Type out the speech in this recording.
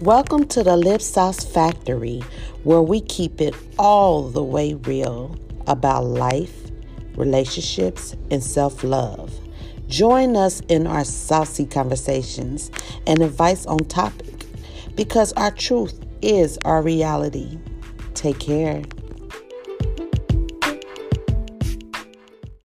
Welcome to the Lip Sauce Factory, where we keep it all the way real about life, relationships, and self love. Join us in our saucy conversations and advice on topic because our truth is our reality. Take care.